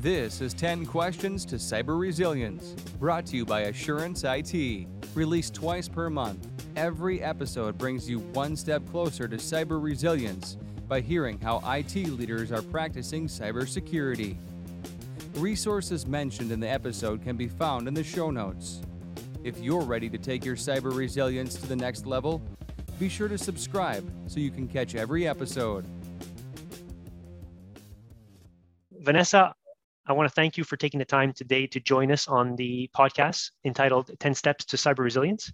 This is 10 Questions to Cyber Resilience, brought to you by Assurance IT. Released twice per month, every episode brings you one step closer to cyber resilience by hearing how IT leaders are practicing cybersecurity. Resources mentioned in the episode can be found in the show notes. If you're ready to take your cyber resilience to the next level, be sure to subscribe so you can catch every episode. Vanessa, I want to thank you for taking the time today to join us on the podcast entitled 10 Steps to Cyber Resilience.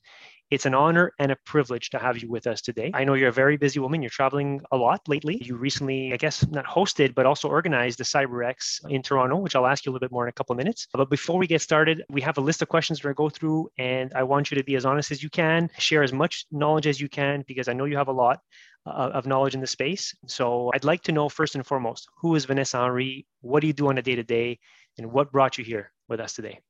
It's an honor and a privilege to have you with us today. I know you're a very busy woman. You're traveling a lot lately. You recently, I guess, not hosted, but also organized the CyberX in Toronto, which I'll ask you a little bit more in a couple of minutes. But before we get started, we have a list of questions we're going to go through, and I want you to be as honest as you can, share as much knowledge as you can, because I know you have a lot uh, of knowledge in the space. So I'd like to know first and foremost, who is Vanessa Henri? What do you do on a day to day? And what brought you here with us today?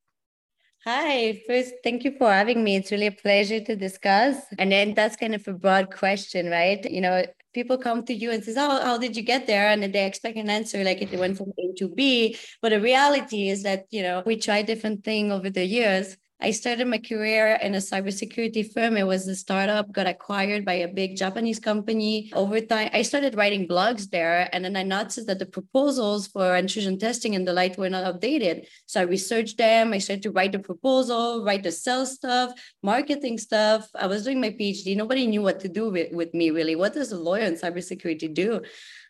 Hi, first, thank you for having me. It's really a pleasure to discuss. And then that's kind of a broad question, right? You know, people come to you and says, "Oh, how did you get there?" And they expect an answer like it went from A to B. But the reality is that you know we try different thing over the years, I started my career in a cybersecurity firm. It was a startup, got acquired by a big Japanese company. Over time, I started writing blogs there. And then I noticed that the proposals for intrusion testing and the light were not updated. So I researched them. I started to write the proposal, write the sales stuff, marketing stuff. I was doing my PhD. Nobody knew what to do with, with me, really. What does a lawyer in cybersecurity do?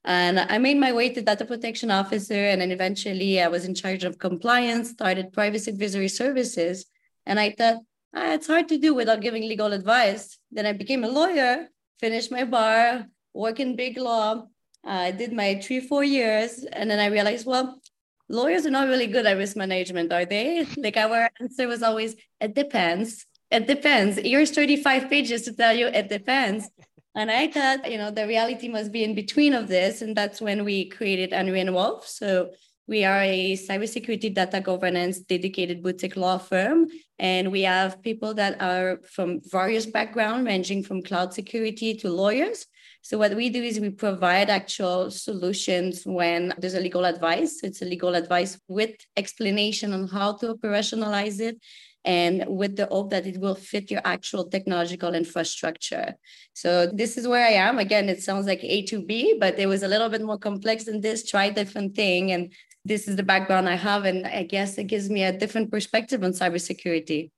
And I made my way to data protection officer. And then eventually I was in charge of compliance, started privacy advisory services. And I thought, ah, it's hard to do without giving legal advice. Then I became a lawyer, finished my bar, work in big law. I did my three, four years. And then I realized, well, lawyers are not really good at risk management, are they? Like our answer was always, it depends. It depends. Here's 35 pages to tell you it depends. And I thought, you know, the reality must be in between of this. And that's when we created Henri and Wolf. So we are a cybersecurity data governance dedicated boutique law firm, and we have people that are from various backgrounds, ranging from cloud security to lawyers. So what we do is we provide actual solutions when there's a legal advice. It's a legal advice with explanation on how to operationalize it and with the hope that it will fit your actual technological infrastructure. So this is where I am. Again, it sounds like A to B, but it was a little bit more complex than this, try different thing. And this is the background I have. And I guess it gives me a different perspective on cybersecurity.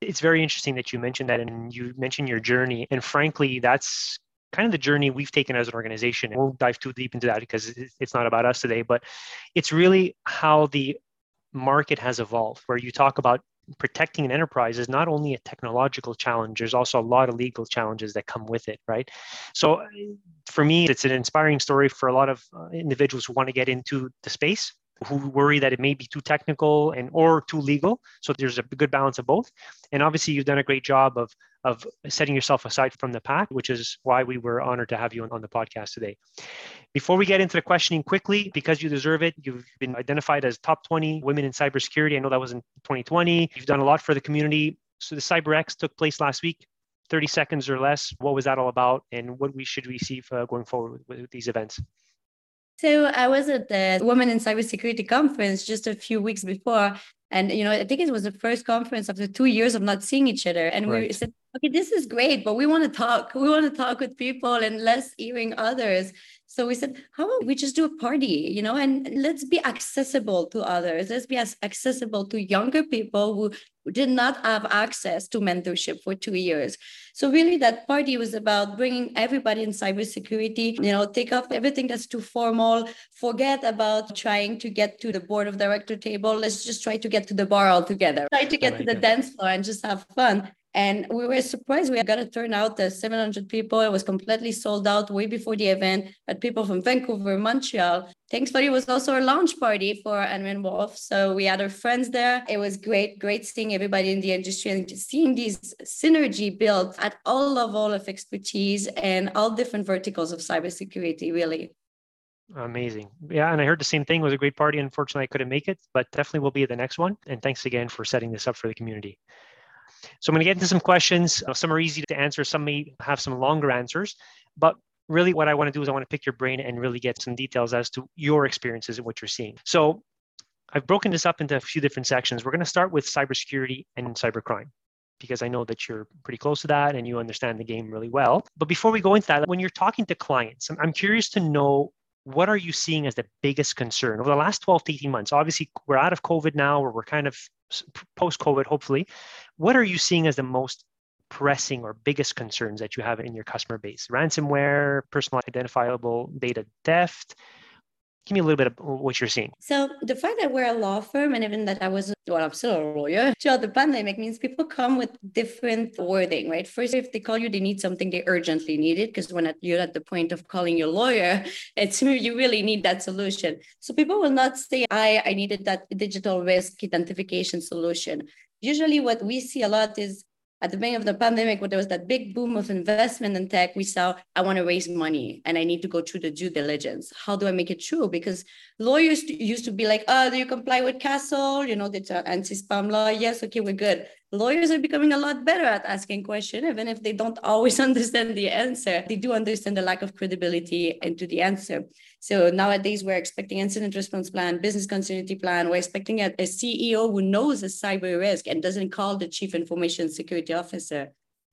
It's very interesting that you mentioned that and you mentioned your journey. And frankly, that's kind of the journey we've taken as an organization. And we'll dive too deep into that because it's not about us today, but it's really how the market has evolved, where you talk about protecting an enterprise is not only a technological challenge, there's also a lot of legal challenges that come with it, right? So for me, it's an inspiring story for a lot of uh, individuals who want to get into the space who worry that it may be too technical and or too legal. So there's a good balance of both. And obviously you've done a great job of of setting yourself aside from the pack which is why we were honored to have you on, on the podcast today. Before we get into the questioning quickly because you deserve it you've been identified as top 20 women in cybersecurity. I know that was in 2020 you've done a lot for the community. So the cyberx took place last week 30 seconds or less. What was that all about? And what we should receive uh, going forward with, with these events so I was at the Women in Cybersecurity conference just a few weeks before. And, you know, I think it was the first conference after two years of not seeing each other. And right. we said, okay, this is great, but we want to talk. We want to talk with people and less hearing others. So we said, how about we just do a party, you know, and let's be accessible to others. Let's be as accessible to younger people who did not have access to mentorship for two years. So really that party was about bringing everybody in cybersecurity, you know, take off everything that's too formal, forget about trying to get to the board of director table. Let's just try to get to the bar altogether, try to get like to the it. dance floor and just have fun. And we were surprised. We got a turnout of 700 people. It was completely sold out way before the event. But people from Vancouver, Montreal. Thankfully, it was also a launch party for and Wolf. So we had our friends there. It was great, great seeing everybody in the industry and seeing these synergy built at all level of expertise and all different verticals of cybersecurity, really. Amazing. Yeah, and I heard the same thing. It was a great party. Unfortunately, I couldn't make it, but definitely will be at the next one. And thanks again for setting this up for the community. So I'm going to get into some questions. Uh, some are easy to answer, some may have some longer answers. But really, what I want to do is I want to pick your brain and really get some details as to your experiences and what you're seeing. So I've broken this up into a few different sections. We're going to start with cybersecurity and cybercrime because I know that you're pretty close to that and you understand the game really well. But before we go into that, when you're talking to clients, I'm curious to know what are you seeing as the biggest concern over the last 12 to 18 months? Obviously, we're out of COVID now, or we're kind of post COVID, hopefully. What are you seeing as the most pressing or biggest concerns that you have in your customer base? Ransomware, personal identifiable data theft, give me a little bit of what you're seeing. So the fact that we're a law firm and even that I was, well, I'm still a lawyer, throughout the pandemic means people come with different wording, right? First, if they call you, they need something they urgently need it because when you're at the point of calling your lawyer, it's you really need that solution. So people will not say, I, I needed that digital risk identification solution. Usually what we see a lot is at the beginning of the pandemic, when there was that big boom of investment in tech, we saw, I want to raise money and I need to go through the due diligence. How do I make it true? Because lawyers used to be like, oh, do you comply with CASL? You know, the anti-spam law. Yes, okay, we're good lawyers are becoming a lot better at asking questions, even if they don't always understand the answer. They do understand the lack of credibility into the answer. So nowadays, we're expecting incident response plan, business continuity plan. We're expecting a, a CEO who knows a cyber risk and doesn't call the chief information security officer.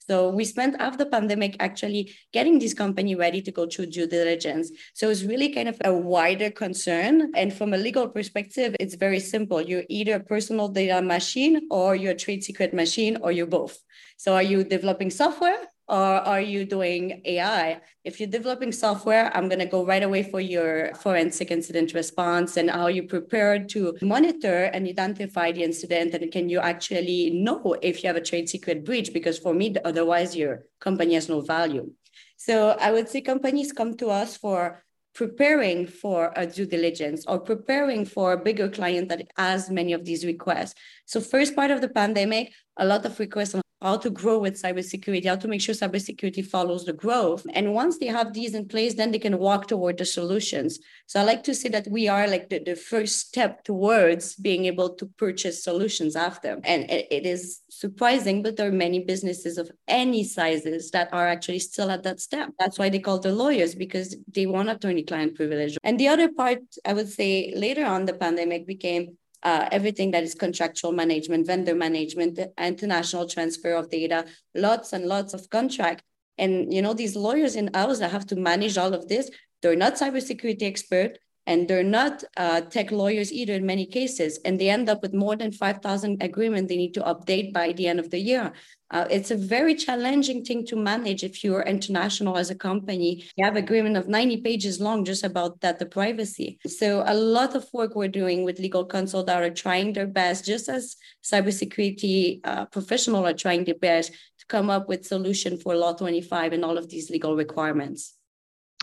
So we spent after the pandemic actually getting this company ready to go through due diligence. So it's really kind of a wider concern. And from a legal perspective, it's very simple. You're either a personal data machine or you're a trade secret machine or you're both. So are you developing software or are you doing AI? If you're developing software, I'm going to go right away for your forensic incident response and how you prepared to monitor and identify the incident. And can you actually know if you have a trade secret breach? Because for me, otherwise your company has no value. So I would say companies come to us for preparing for a due diligence or preparing for a bigger client that has many of these requests. So first part of the pandemic, a lot of requests on how to grow with cybersecurity, how to make sure cybersecurity follows the growth. And once they have these in place, then they can walk toward the solutions. So I like to say that we are like the, the first step towards being able to purchase solutions after. And it, it is surprising, but there are many businesses of any sizes that are actually still at that step. That's why they call the lawyers because they want attorney-client privilege. And the other part, I would say later on the pandemic became uh, everything that is contractual management, vendor management, international transfer of data, lots and lots of contract. And you know, these lawyers in house that have to manage all of this, they're not cybersecurity expert and they're not uh, tech lawyers either in many cases. And they end up with more than 5,000 agreements they need to update by the end of the year. Uh, it's a very challenging thing to manage if you're international as a company. You have agreement of 90 pages long just about that, the privacy. So a lot of work we're doing with legal counsel that are trying their best, just as cybersecurity uh, professionals are trying their best to come up with solution for Law 25 and all of these legal requirements.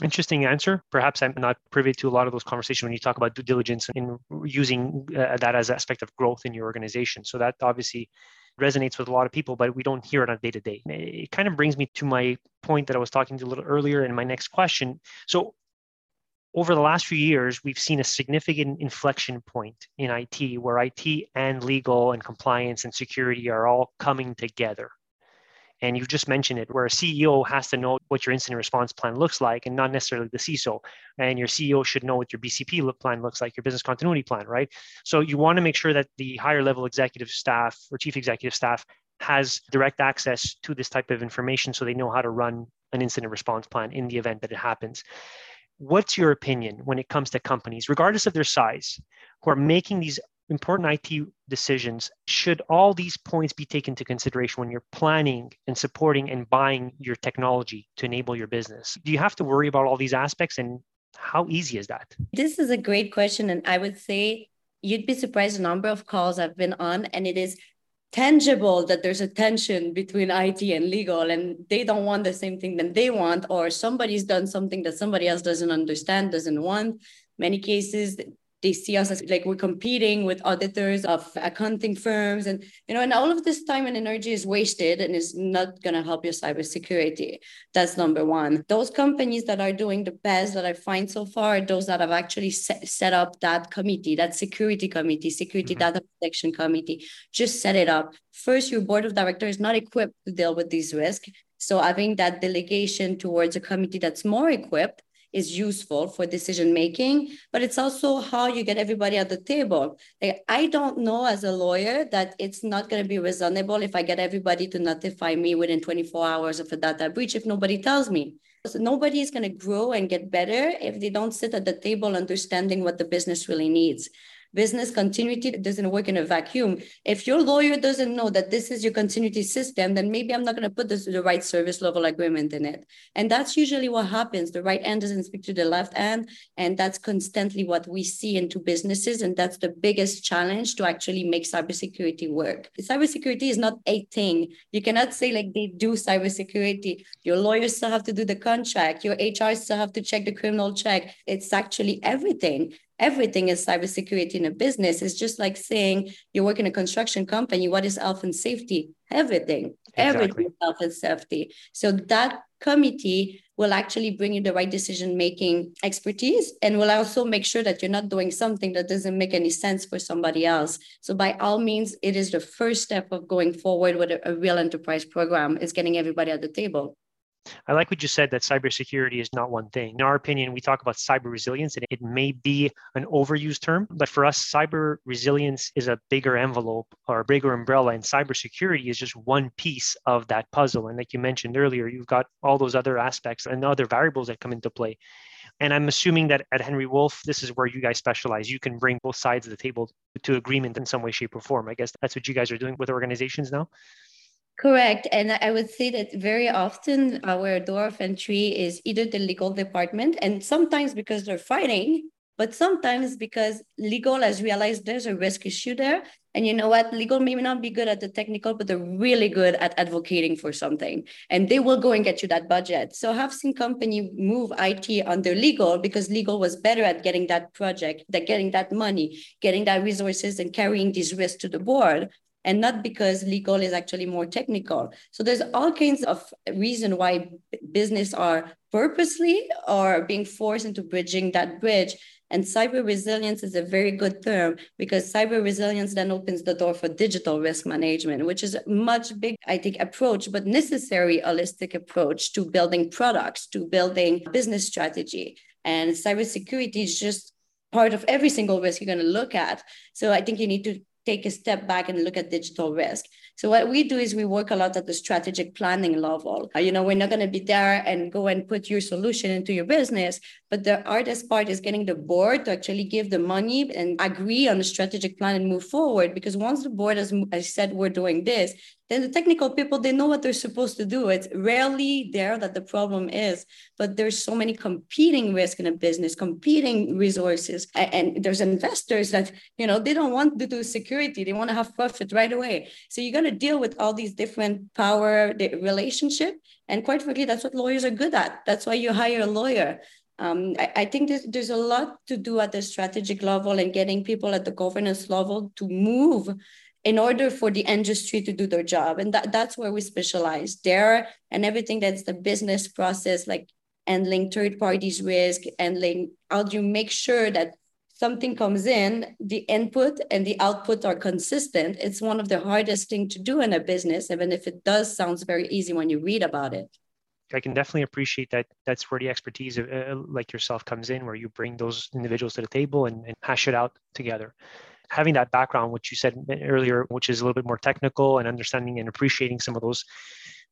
Interesting answer. Perhaps I'm not privy to a lot of those conversations when you talk about due diligence and using uh, that as aspect of growth in your organization. So that obviously resonates with a lot of people, but we don't hear it on day to day. It kind of brings me to my point that I was talking to a little earlier in my next question. So, over the last few years, we've seen a significant inflection point in IT where IT and legal and compliance and security are all coming together. And you just mentioned it, where a CEO has to know what your incident response plan looks like and not necessarily the CISO. And your CEO should know what your BCP look plan looks like, your business continuity plan, right? So you want to make sure that the higher level executive staff or chief executive staff has direct access to this type of information so they know how to run an incident response plan in the event that it happens. What's your opinion when it comes to companies, regardless of their size, who are making these important IT decisions, should all these points be taken into consideration when you're planning and supporting and buying your technology to enable your business? Do you have to worry about all these aspects and how easy is that? This is a great question. And I would say you'd be surprised the number of calls I've been on, and it is tangible that there's a tension between IT and legal, and they don't want the same thing that they want, or somebody's done something that somebody else doesn't understand, doesn't want. Many cases, they see us as like we're competing with auditors of accounting firms and you know and all of this time and energy is wasted and is not going to help your cybersecurity. That's number one. Those companies that are doing the best that i find so far are those that have actually set, set up that committee that security committee security mm-hmm. data protection committee. Just set it up. First your board of directors is not equipped to deal with these risks so having that delegation towards a committee that's more equipped is useful for decision making, but it's also how you get everybody at the table. Like, I don't know as a lawyer that it's not going to be reasonable if I get everybody to notify me within 24 hours of a data breach if nobody tells me. So nobody is going to grow and get better if they don't sit at the table understanding what the business really needs business continuity doesn't work in a vacuum. If your lawyer doesn't know that this is your continuity system, then maybe I'm not going to put this, the right service level agreement in it. And that's usually what happens. The right end doesn't speak to the left end. And that's constantly what we see into businesses. And that's the biggest challenge to actually make cybersecurity work. Cybersecurity is not a thing. You cannot say like they do cybersecurity. Your lawyers still have to do the contract. Your HR still have to check the criminal check. It's actually everything everything is cybersecurity in a business. It's just like saying you work in a construction company. What is health and safety? Everything. Exactly. Everything is health and safety. So that committee will actually bring you the right decision making expertise and will also make sure that you're not doing something that doesn't make any sense for somebody else. So by all means, it is the first step of going forward with a, a real enterprise program is getting everybody at the table. I like what you said that cybersecurity is not one thing. In our opinion, we talk about cyber resilience, and it may be an overused term, but for us, cyber resilience is a bigger envelope or a bigger umbrella, and cybersecurity is just one piece of that puzzle. And like you mentioned earlier, you've got all those other aspects and other variables that come into play. And I'm assuming that at Henri Wolf, this is where you guys specialize. You can bring both sides of the table to agreement in some way, shape, or form. I guess that's what you guys are doing with organizations now. Correct. And I would say that very often our door of entry is either the legal department, and sometimes because they're fighting, but sometimes because legal has realized there's a risk issue there. And you know what? Legal may not be good at the technical, but they're really good at advocating for something. And they will go and get you that budget. So I've seen company move IT under legal because legal was better at getting that project, that getting that money, getting that resources and carrying these risks to the board and not because legal is actually more technical. So there's all kinds of reason why business are purposely or being forced into bridging that bridge. And cyber resilience is a very good term because cyber resilience then opens the door for digital risk management, which is a much big, I think, approach, but necessary holistic approach to building products, to building business strategy. And cybersecurity is just part of every single risk you're going to look at. So I think you need to take a step back and look at digital risk. So what we do is we work a lot at the strategic planning level. Uh, you know, we're not going to be there and go and put your solution into your business, but the hardest part is getting the board to actually give the money and agree on the strategic plan and move forward. Because once the board has, has said we're doing this, then the technical people they know what they're supposed to do. It's rarely there that the problem is but there's so many competing risks in a business competing resources. And there's investors that you know they don't want to do security. They want to have profit right away. So you're going to deal with all these different power relationship. And quite frankly that's what lawyers are good at. That's why you hire a lawyer um, I, I, think there's, there's a lot to do at the strategic level and getting people at the governance level to move in order for the industry to do their job. And that, that's where we specialize there and everything that's the business process, like handling third parties risk, handling how do you make sure that something comes in, the input and the output are consistent. It's one of the hardest thing to do in a business, even if it does sounds very easy when you read about it. I can definitely appreciate that. That's where the expertise, uh, like yourself, comes in, where you bring those individuals to the table and, and hash it out together having that background, which you said earlier, which is a little bit more technical and understanding and appreciating some of those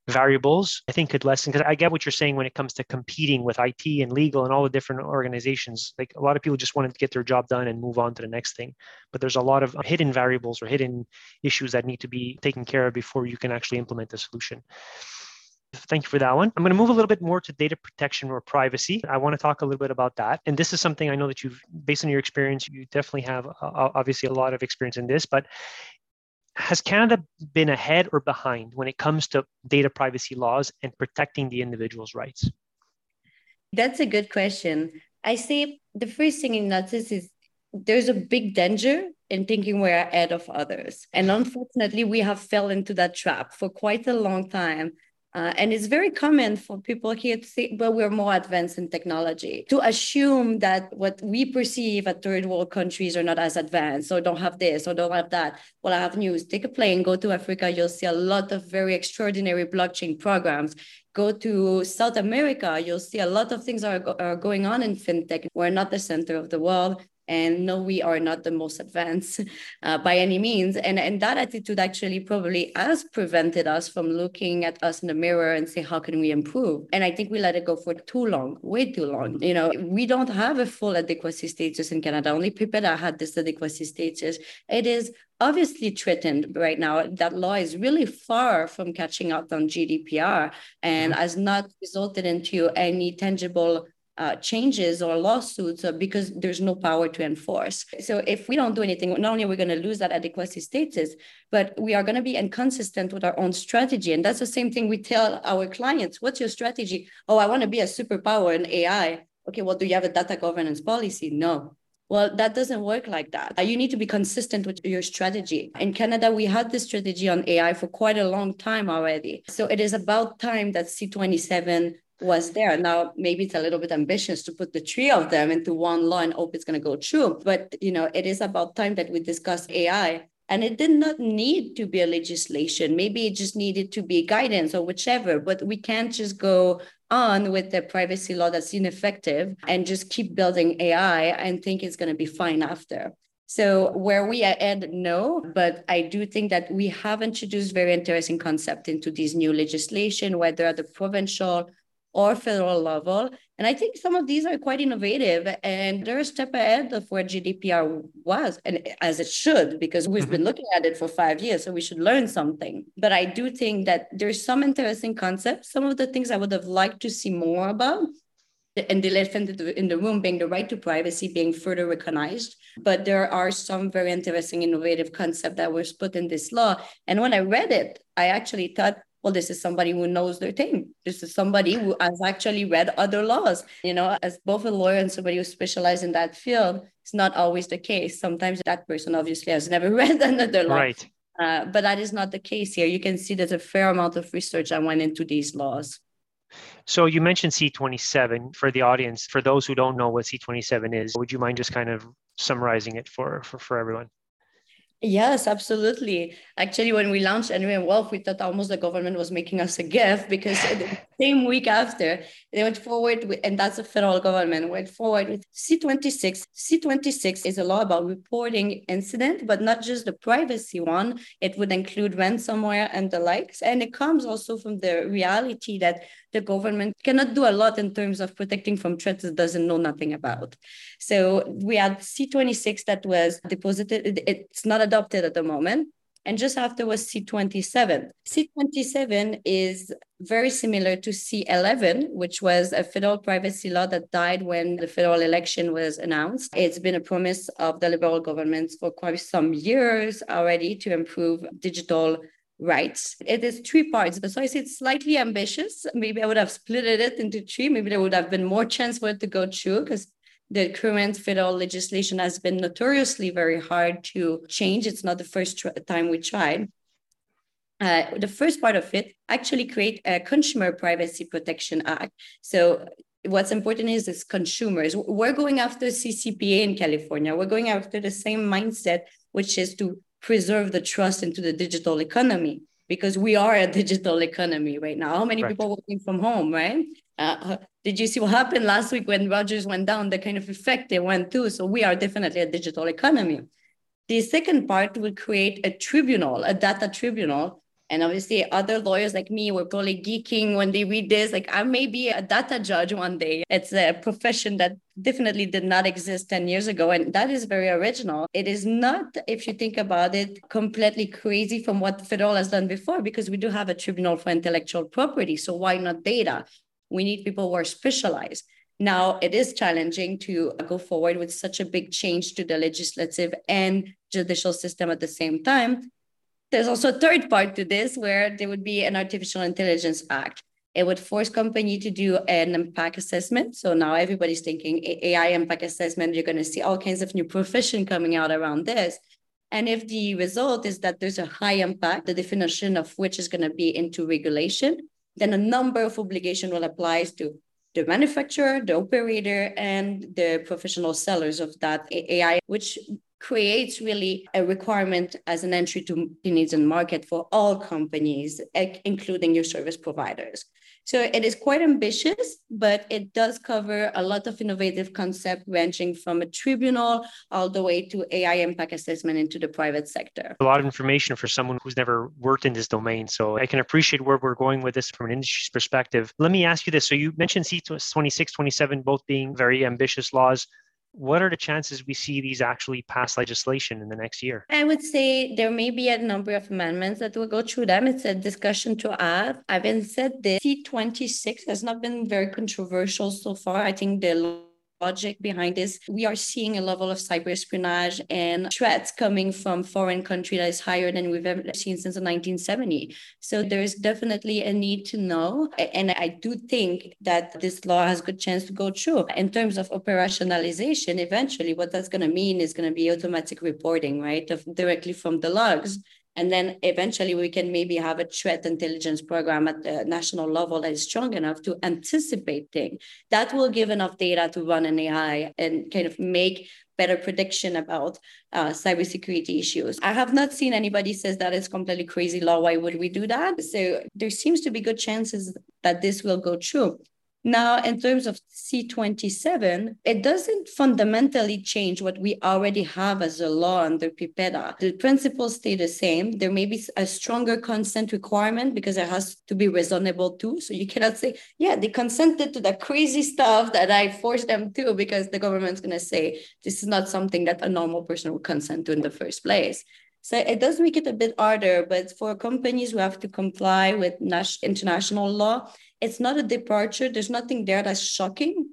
variables, I think could lessen because I get what you're saying when it comes to competing with IT and legal and all the different organizations. Like a lot of people just want to get their job done and move on to the next thing. But there's a lot of hidden variables or hidden issues that need to be taken care of before you can actually implement the solution. Thank you for that one. I'm going to move a little bit more to data protection or privacy. I want to talk a little bit about that. And this is something I know that you've, based on your experience, you definitely have uh, obviously a lot of experience in this, but has Canada been ahead or behind when it comes to data privacy laws and protecting the individual's rights? That's a good question. I say the first thing in notice is there's a big danger in thinking we're ahead of others. And unfortunately, we have fell into that trap for quite a long time uh, and it's very common for people here to say, well, we're more advanced in technology, to assume that what we perceive as third world countries are not as advanced or don't have this or don't have that. Well, I have news. Take a plane, go to Africa, you'll see a lot of very extraordinary blockchain programs. go to South America, you'll see a lot of things are, are going on in fintech. We're not the center of the world. And no, we are not the most advanced uh, by any means. And, and that attitude actually probably has prevented us from looking at us in the mirror and say, how can we improve? And I think we let it go for too long, way too long. You know, we don't have a full adequacy status in Canada. Only people that had this adequacy status. It is obviously threatened right now. That law is really far from catching up on GDPR and mm-hmm. has not resulted into any tangible uh, changes or lawsuits uh, because there's no power to enforce. So if we don't do anything, not only are we going to lose that adequacy status, but we are going to be inconsistent with our own strategy. And that's the same thing we tell our clients. What's your strategy? Oh, I want to be a superpower in AI. Okay, well, do you have a data governance policy? No. Well, that doesn't work like that. You need to be consistent with your strategy. In Canada, we had this strategy on AI for quite a long time already. So it is about time that C27 was there. Now, maybe it's a little bit ambitious to put the three of them into one law and hope it's going to go through. But, you know, it is about time that we discuss AI. And it did not need to be a legislation. Maybe it just needed to be guidance or whichever, but we can't just go on with the privacy law that's ineffective and just keep building AI and think it's going to be fine after. So where we are at, no, but I do think that we have introduced very interesting concept into these new legislation, whether at the provincial or federal level. And I think some of these are quite innovative and they're a step ahead of where GDPR was, and as it should, because we've been mm-hmm. looking at it for five years, so we should learn something. But I do think that there's some interesting concepts. Some of the things I would have liked to see more about and the elephant in the room being the right to privacy being further recognized. But there are some very interesting, innovative concepts that was put in this law. And when I read it, I actually thought, well, this is somebody who knows their thing. This is somebody who has actually read other laws. You know, as both a lawyer and somebody who specializes in that field, it's not always the case. Sometimes that person obviously has never read another law. Right. Uh, but that is not the case here. You can see there's a fair amount of research that went into these laws. So you mentioned C27 for the audience. For those who don't know what C27 is, would you mind just kind of summarizing it for, for, for everyone? Yes, absolutely. Actually, when we launched Henri and Wolf, we thought almost the government was making us a gift because the same week after they went forward with, and that's the federal government went forward with C26. C26 is a law about reporting incident, but not just the privacy one. It would include ransomware and the likes. And it comes also from the reality that the government cannot do a lot in terms of protecting from threats it doesn't know nothing about. So we had C26 that was deposited, it's not adopted at the moment. And just after was C27. C27 is very similar to C11, which was a federal privacy law that died when the federal election was announced. It's been a promise of the liberal governments for quite some years already to improve digital rights. It is three parts. So I say it's slightly ambitious. Maybe I would have split it into three. Maybe there would have been more chance for it to go through because the current federal legislation has been notoriously very hard to change. It's not the first tr- time we tried. Uh, the first part of it actually create a Consumer Privacy Protection Act. So what's important is is consumers. We're going after CCPA in California. We're going after the same mindset, which is to preserve the trust into the digital economy because we are a digital economy right now. How many right. people working from home, right? Uh, uh, did you see what happened last week when Rogers went down, the kind of effect they went through? So we are definitely a digital economy. The second part will create a tribunal, a data tribunal, and obviously, other lawyers like me were probably geeking when they read this. Like, I may be a data judge one day. It's a profession that definitely did not exist 10 years ago. And that is very original. It is not, if you think about it, completely crazy from what federal has done before, because we do have a tribunal for intellectual property. So, why not data? We need people who are specialized. Now, it is challenging to go forward with such a big change to the legislative and judicial system at the same time there's also a third part to this where there would be an artificial intelligence act. It would force company to do an impact assessment. So now everybody's thinking AI impact assessment. You're going to see all kinds of new profession coming out around this. And if the result is that there's a high impact, the definition of which is going to be into regulation, then a number of obligation will apply to the manufacturer, the operator, and the professional sellers of that AI, which creates really a requirement as an entry to Canadian market for all companies, including your service providers. So it is quite ambitious, but it does cover a lot of innovative concepts ranging from a tribunal all the way to AI impact assessment into the private sector. A lot of information for someone who's never worked in this domain. So I can appreciate where we're going with this from an industry's perspective. Let me ask you this. So you mentioned C26, 27 both being very ambitious laws what are the chances we see these actually pass legislation in the next year? I would say there may be a number of amendments that will go through them. It's a discussion to have. Having said this, C26 has not been very controversial so far. I think the logic behind this. We are seeing a level of cyber espionage and threats coming from foreign country that is higher than we've ever seen since the 1970. So there is definitely a need to know. And I do think that this law has good chance to go through. In terms of operationalization, eventually what that's going to mean is going to be automatic reporting, right? Of directly from the logs and then eventually we can maybe have a threat intelligence program at the national level that is strong enough to anticipate things. That will give enough data to run an AI and kind of make better prediction about uh, cybersecurity issues. I have not seen anybody says that is completely crazy law. Why would we do that? So there seems to be good chances that this will go through. Now, in terms of C27, it doesn't fundamentally change what we already have as a law under PIPEDA. The principles stay the same. There may be a stronger consent requirement because it has to be reasonable too. So you cannot say, yeah, they consented to the crazy stuff that I forced them to because the government's going to say this is not something that a normal person would consent to in the first place. So it does make it a bit harder, but for companies who have to comply with international law, it's not a departure. There's nothing there that's shocking.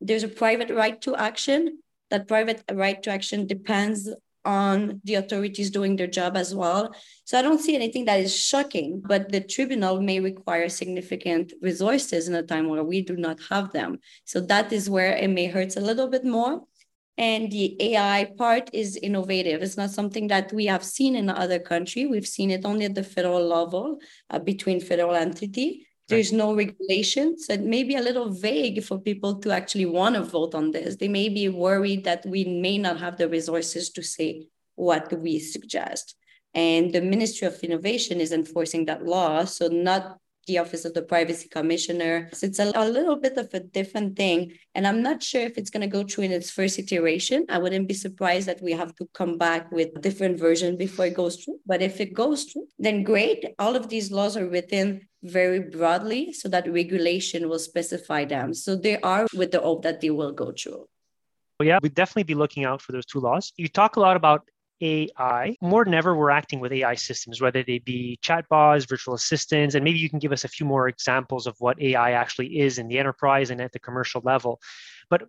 There's a private right to action. That private right to action depends on the authorities doing their job as well. So I don't see anything that is shocking, but the tribunal may require significant resources in a time where we do not have them. So that is where it may hurt a little bit more. And the AI part is innovative. It's not something that we have seen in other country. We've seen it only at the federal level uh, between federal entity. There's no regulation. So it may be a little vague for people to actually want to vote on this. They may be worried that we may not have the resources to say what we suggest. And the Ministry of Innovation is enforcing that law. So not the Office of the Privacy Commissioner. So it's a, a little bit of a different thing. And I'm not sure if it's going to go through in its first iteration. I wouldn't be surprised that we have to come back with a different version before it goes through. But if it goes through, then great. All of these laws are written very broadly so that regulation will specify them. So they are with the hope that they will go through. Well, yeah, we'd definitely be looking out for those two laws. You talk a lot about AI. More than ever, we're acting with AI systems, whether they be chatbots, virtual assistants, and maybe you can give us a few more examples of what AI actually is in the enterprise and at the commercial level. But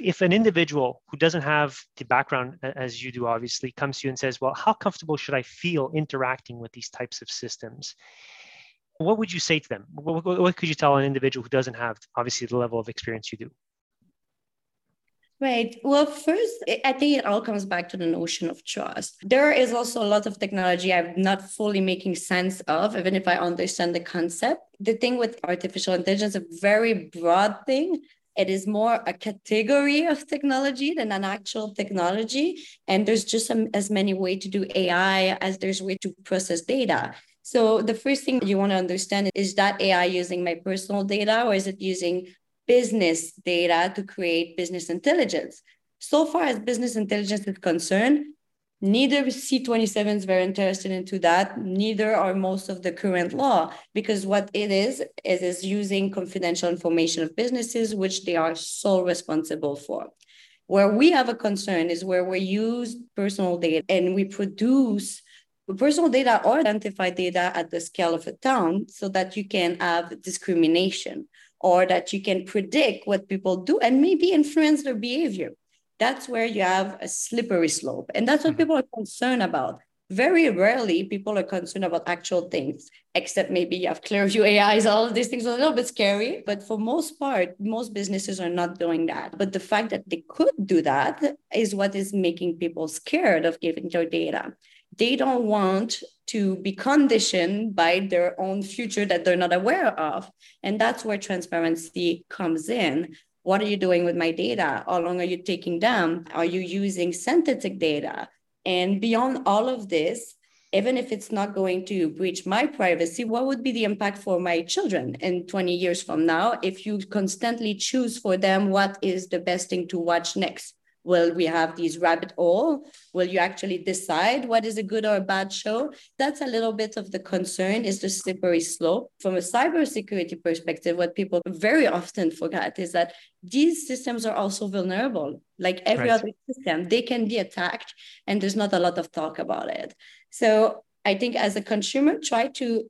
if an individual who doesn't have the background as you do, obviously, comes to you and says, Well, how comfortable should I feel interacting with these types of systems? What would you say to them? What, could you tell an individual who doesn't have, obviously, the level of experience you do? Right. Well, first, I think it all comes back to the notion of trust. There is also a lot of technology I'm not fully making sense of, even if I understand the concept. The thing with artificial intelligence, is a very broad thing. It is more a category of technology than an actual technology. And there's just as many ways to do AI as there's way to process data. So the first thing you want to understand is that AI using my personal data or is it using business data to create business intelligence. So far as business intelligence is concerned, neither C27 is very interested into that, neither are most of the current law, because what it is, is, is using confidential information of businesses, which they are so responsible for. Where we have a concern is where we use personal data and we produce personal data or identified data at the scale of a town so that you can have discrimination or that you can predict what people do and maybe influence their behavior. That's where you have a slippery slope. And that's what mm-hmm. people are concerned about. Very rarely people are concerned about actual things, except maybe you have Clearview AIs, all of these things are a little bit scary. But for most part, most businesses are not doing that. But the fact that they could do that is what is making people scared of giving their data they don't want to be conditioned by their own future that they're not aware of. And that's where transparency comes in. What are you doing with my data? How long are you taking them? Are you using synthetic data? And beyond all of this, even if it's not going to breach my privacy, what would be the impact for my children in 20 years from now if you constantly choose for them what is the best thing to watch next? Will we have these rabbit hole? Will you actually decide what is a good or a bad show? That's a little bit of the concern is the slippery slope. From a cybersecurity perspective, what people very often forget is that these systems are also vulnerable. Like every right. other system, they can be attacked and there's not a lot of talk about it. So I think as a consumer, try to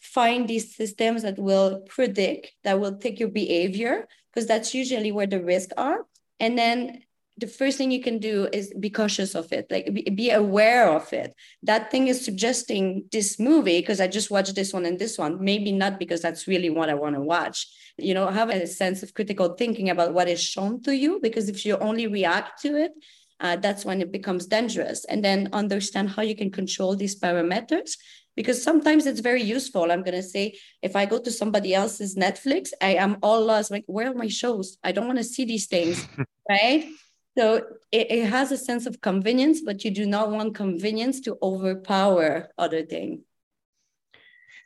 find these systems that will predict, that will take your behavior, because that's usually where the risks are. And then the first thing you can do is be cautious of it like be, be aware of it that thing is suggesting this movie because i just watched this one and this one maybe not because that's really what i want to watch you know have a sense of critical thinking about what is shown to you because if you only react to it uh, that's when it becomes dangerous and then understand how you can control these parameters because sometimes it's very useful. I'm going to say, if I go to somebody else's Netflix, I am all lost. Like, where are my shows? I don't want to see these things, right? So it, it has a sense of convenience, but you do not want convenience to overpower other things.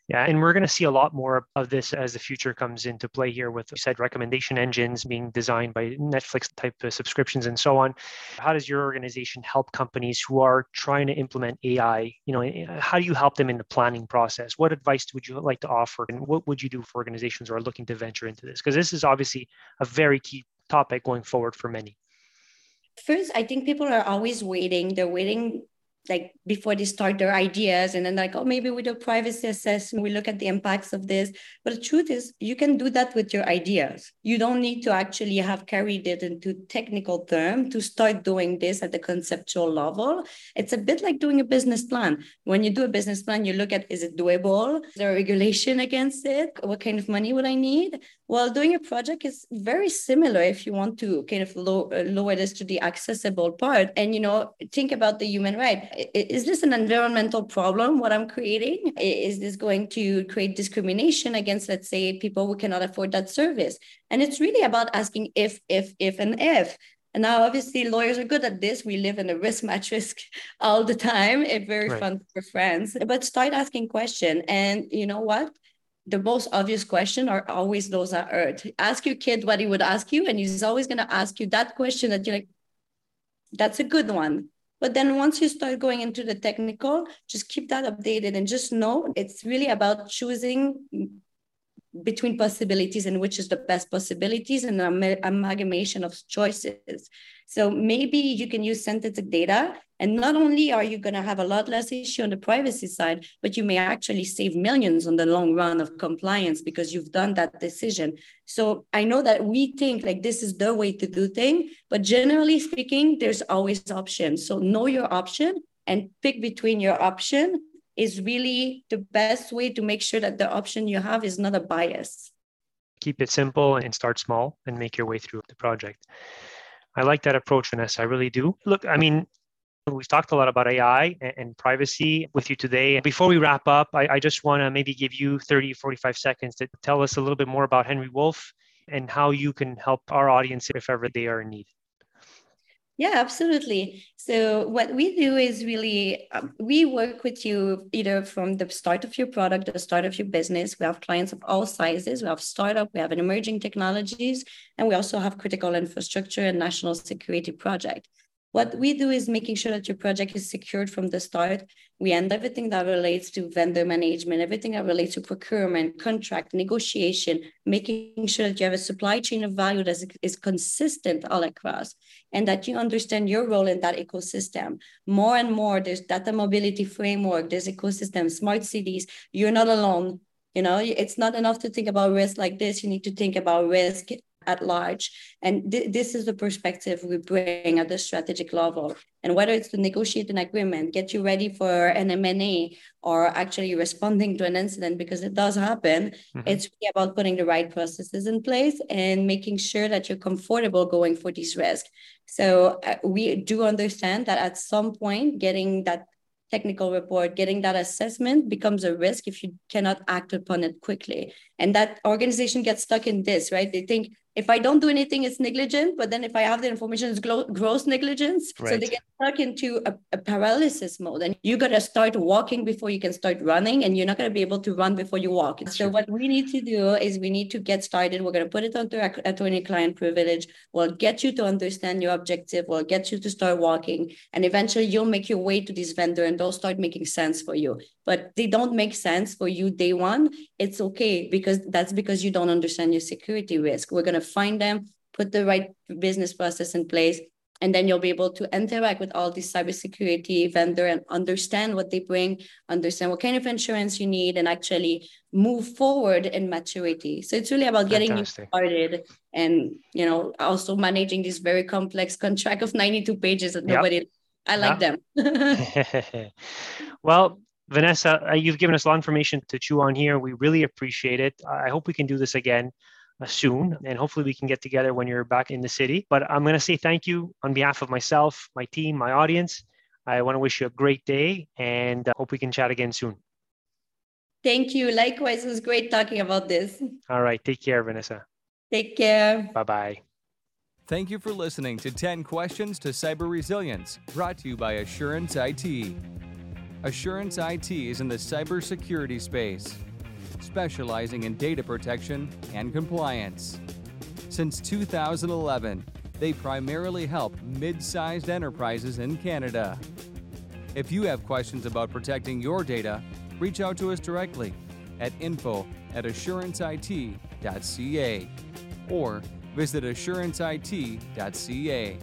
Yeah, and we're going to see a lot more of this as the future comes into play here with you said recommendation engines being designed by Netflix type of subscriptions and so on. How does your organization help companies who are trying to implement AI? You know, how do you help them in the planning process? What advice would you like to offer and what would you do for organizations who are looking to venture into this? Because this is obviously a very key topic going forward for many. First, I think people are always waiting. They're waiting like before they start their ideas. And then like oh maybe we do privacy assessment we look at the impacts of this. But the truth is you can do that with your ideas. You don't need to actually have carried it into technical term to start doing this at the conceptual level. It's a bit like doing a business plan. When you do a business plan you look at is it doable? Is there a regulation against it? What kind of money would i need well doing a project is very similar if you want to kind of low, uh, lower this to the accessible part. And you know think about the human right. Is this an environmental problem what i'm creating? Is this going to create discrimination against let's say people who cannot afford that service? And it's really about asking if if if and if. And now obviously lawyers are good at this. We live in a risk matrix all the time. It's very right. fun for friends. But start asking question. And you know what the most obvious question are always those that hurt. Ask your kid what he would ask you, and he's always going to ask you that question that you're like, that's a good one. But then once you start going into the technical, just keep that updated and just know it's really about choosing between possibilities and which is the best possibilities and an amalgamation of choices. So maybe you can use synthetic data and not only are you going to have a lot less issue on the privacy side, but you may actually save millions on the long run of compliance because you've done that decision. So I know that we think like this is the way to do things, but generally speaking, there's always options. So know your option and pick between your option is really the best way to make sure that the option you have is not a bias. Keep it simple and start small and make your way through the project. I like that approach, Vanessa. I really do. Look, I mean, We've talked a lot about AI and, privacy with you today. Before we wrap up, I, I just want to maybe give you 30, 45 seconds to tell us a little bit more about Henri Wolf and how you can help our audience if ever they are in need. Yeah, absolutely. So what we do is really um, we work with you either from the start of your product, the start of your business. We have clients of all sizes. We have startup, we have an emerging technologies, and we also have critical infrastructure and national security project. What we do is making sure that your project is secured from the start. We end everything that relates to vendor management, everything that relates to procurement, contract, negotiation, making sure that you have a supply chain of value that is, is consistent all across and that you understand your role in that ecosystem. More and more, there's data mobility framework, there's ecosystem, smart cities. You're not alone. You know, it's not enough to think about risk like this. You need to think about risk at large. And th- this is the perspective we bring at the strategic level. And whether it's to negotiate an agreement, get you ready for an M&A, or actually responding to an incident, because it does happen, mm-hmm. it's really about putting the right processes in place and making sure that you're comfortable going for these risks. So uh, we do understand that at some point, getting that technical report, getting that assessment becomes a risk if you cannot act upon it quickly. And that organization gets stuck in this, right? They think if I don't do anything, it's negligent. But then if I have the information, it's gross negligence. Right. So they get stuck into a, a paralysis mode. And you got to start walking before you can start running. And you're not going to be able to run before you walk. That's so true. what we need to do is we need to get started. We're going to put it onto attorney-client privilege. We'll get you to understand your objective. We'll get you to start walking. And eventually you'll make your way to this vendor and they'll start making sense for you. But they don't make sense for you day one. It's okay because that's because you don't understand your security risk. We're going to find them, put the right business process in place, and then you'll be able to interact with all these cybersecurity vendor and understand what they bring, understand what kind of insurance you need, and actually move forward in maturity. So it's really about getting Fantastic. you started and you know also managing this very complex contract of 92 pages that yep. nobody I like yep. them. well, Vanessa, uh, you've given us a lot of information to chew on here. We really appreciate it. I hope we can do this again. Uh, soon and hopefully we can get together when you're back in the city but i'm going to say thank you on behalf of myself my team my audience i want to wish you a great day and uh, hope we can chat again soon thank you likewise it was great talking about this all right take care vanessa take care bye bye Thank you for listening to 10 Questions to Cyber Resilience, brought to you by Assurance IT. Assurance IT is in the cybersecurity space specializing in data protection and compliance. Since 2011, they primarily help mid sized enterprises in Canada. If you have questions about protecting your data, reach out to us directly at info at assuranceit.ca or visit assuranceit.ca.